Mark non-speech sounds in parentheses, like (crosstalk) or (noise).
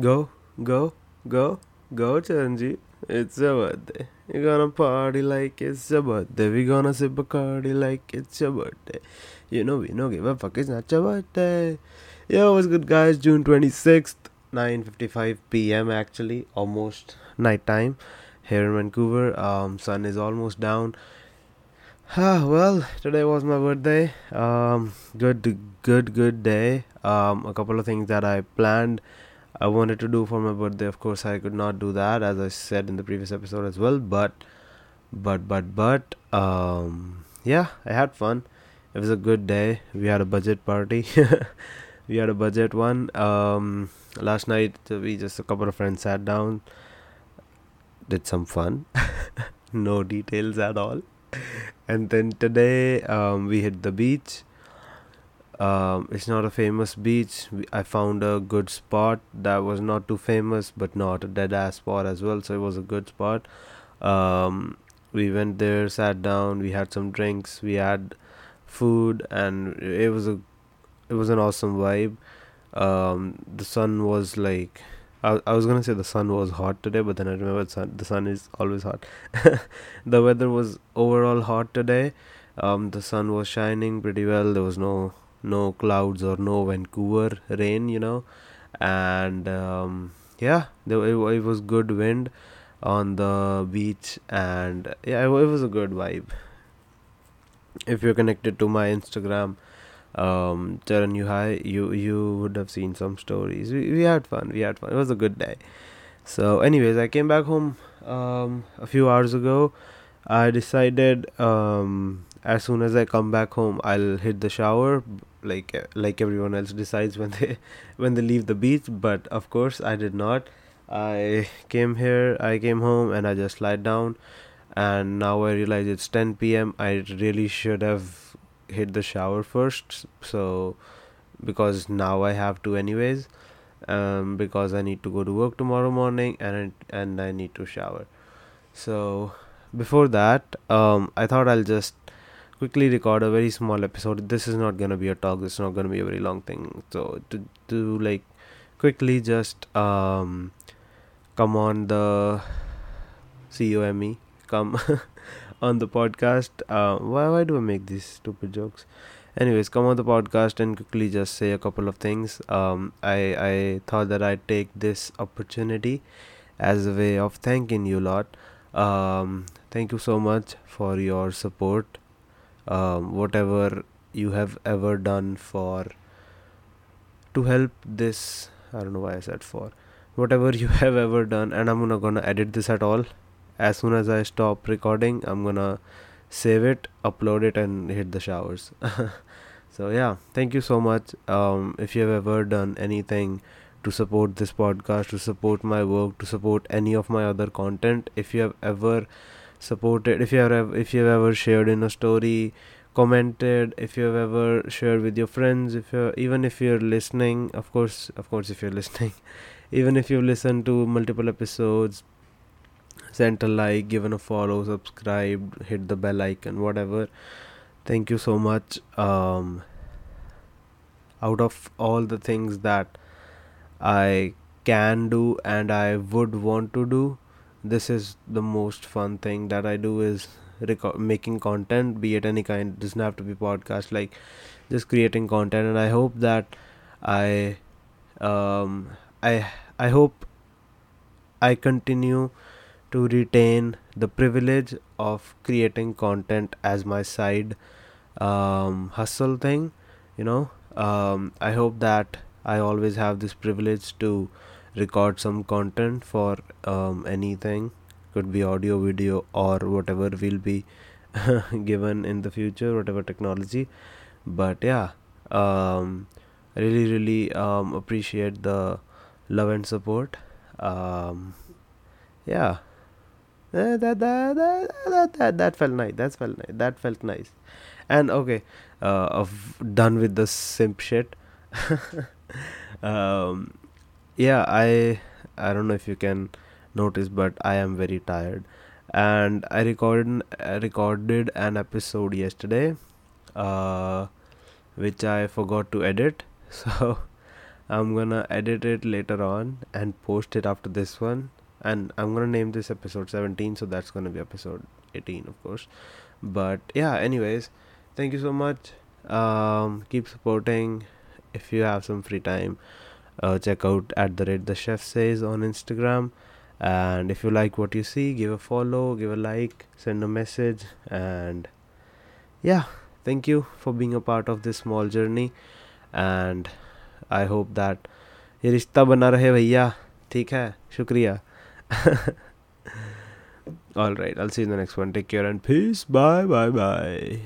Go, go, go, go, Charanjit. It's your birthday. You're gonna party like it's your birthday. We're gonna sip Bacardi like it's your birthday. You know, we don't give a fuck, it's not your birthday. Yo, what's good, guys? June 26th, 9.55 p.m. actually, almost night time here in Vancouver. Um, sun is almost down. Ah, well, today was my birthday. Um, good, good, good day. Um, a couple of things that I planned I wanted to do for my birthday. Of course, I could not do that, as I said in the previous episode as well. But, but, but, but, um, yeah, I had fun. It was a good day. We had a budget party. (laughs) we had a budget one. Um, last night we just a couple of friends sat down, did some fun. (laughs) no details at all. And then today, um, we hit the beach um, it's not a famous beach. I found a good spot that was not too famous, but not a dead ass spot as well. So it was a good spot. Um, we went there, sat down, we had some drinks, we had food, and it was a it was an awesome vibe. Um, the sun was like I, I was gonna say the sun was hot today, but then I remember the sun, the sun is always hot. (laughs) the weather was overall hot today. Um, the sun was shining pretty well. There was no no clouds or no Vancouver rain, you know, and um, yeah, there, it, it was good wind on the beach, and yeah, it, it was a good vibe. If you're connected to my Instagram, um, Charan you hi, you you would have seen some stories. We we had fun. We had fun. It was a good day. So, anyways, I came back home um, a few hours ago. I decided um, as soon as I come back home, I'll hit the shower, like like everyone else decides when they (laughs) when they leave the beach. But of course, I did not. I came here, I came home, and I just lied down. And now I realize it's 10 p.m. I really should have hit the shower first. So because now I have to anyways. Um, because I need to go to work tomorrow morning, and and I need to shower. So before that, um, I thought I'll just quickly record a very small episode. This is not gonna be a talk. This is not gonna be a very long thing. So to to like quickly just um come on the COME come (laughs) on the podcast. Uh, why why do I make these stupid jokes? Anyways, come on the podcast and quickly just say a couple of things. Um, I I thought that I'd take this opportunity as a way of thanking you lot. Um, thank you so much for your support um, whatever you have ever done for to help this i don't know why i said for whatever you (laughs) have ever done and i'm not gonna edit this at all. As soon as i stop recording i'm gonna save it upload it and hit the showers. (laughs) So yeah thank you so much. Um, if you have ever done anything to support this podcast to support my work to support any of my other content if you have ever supported. If you have if you have ever shared in a story commented. If you have ever shared with your friends if you even if you're listening of course of course if you're (laughs) listening even if you've listened to multiple episodes sent a like given a follow subscribed hit the bell icon whatever. Thank you so much. Um out of all the things that i can do and i would want to do this is the most fun thing that I do is making content be it any kind it doesn't have to be podcast like just creating content. And I hope that I um I I hope I continue to retain the privilege of creating content as my side um, hustle thing you know? Um, I hope that I always have this privilege to record some content for um, anything. Could be audio video or whatever will be (laughs) given in the future whatever technology. But yeah um, really really um, appreciate the love and support. Um, yeah. That, that, that, that, that, that felt nice. That felt nice. That felt nice. And okay uh, done with the simp shit. (laughs) Um, yeah i i don't know if you can notice but i am very tired and i recorded I recorded an episode yesterday uh which i forgot to edit (laughs) so I'm gonna edit it later on and post it after this one. And I'm gonna name this episode 17, so that's gonna be episode 18, of course. But yeah, anyways, thank you so much. Um, keep supporting. If you have some free time, uh, check out at the rate the chef says on Instagram. And if you like what you see, give a follow, give a like, send a message, and yeah, thank you for being a part of this small journey. And I hope that ये रिश्ता बना रहे भैया ठीक है शुक्रिया (laughs) all right i'll see you in the next one take care and peace bye bye bye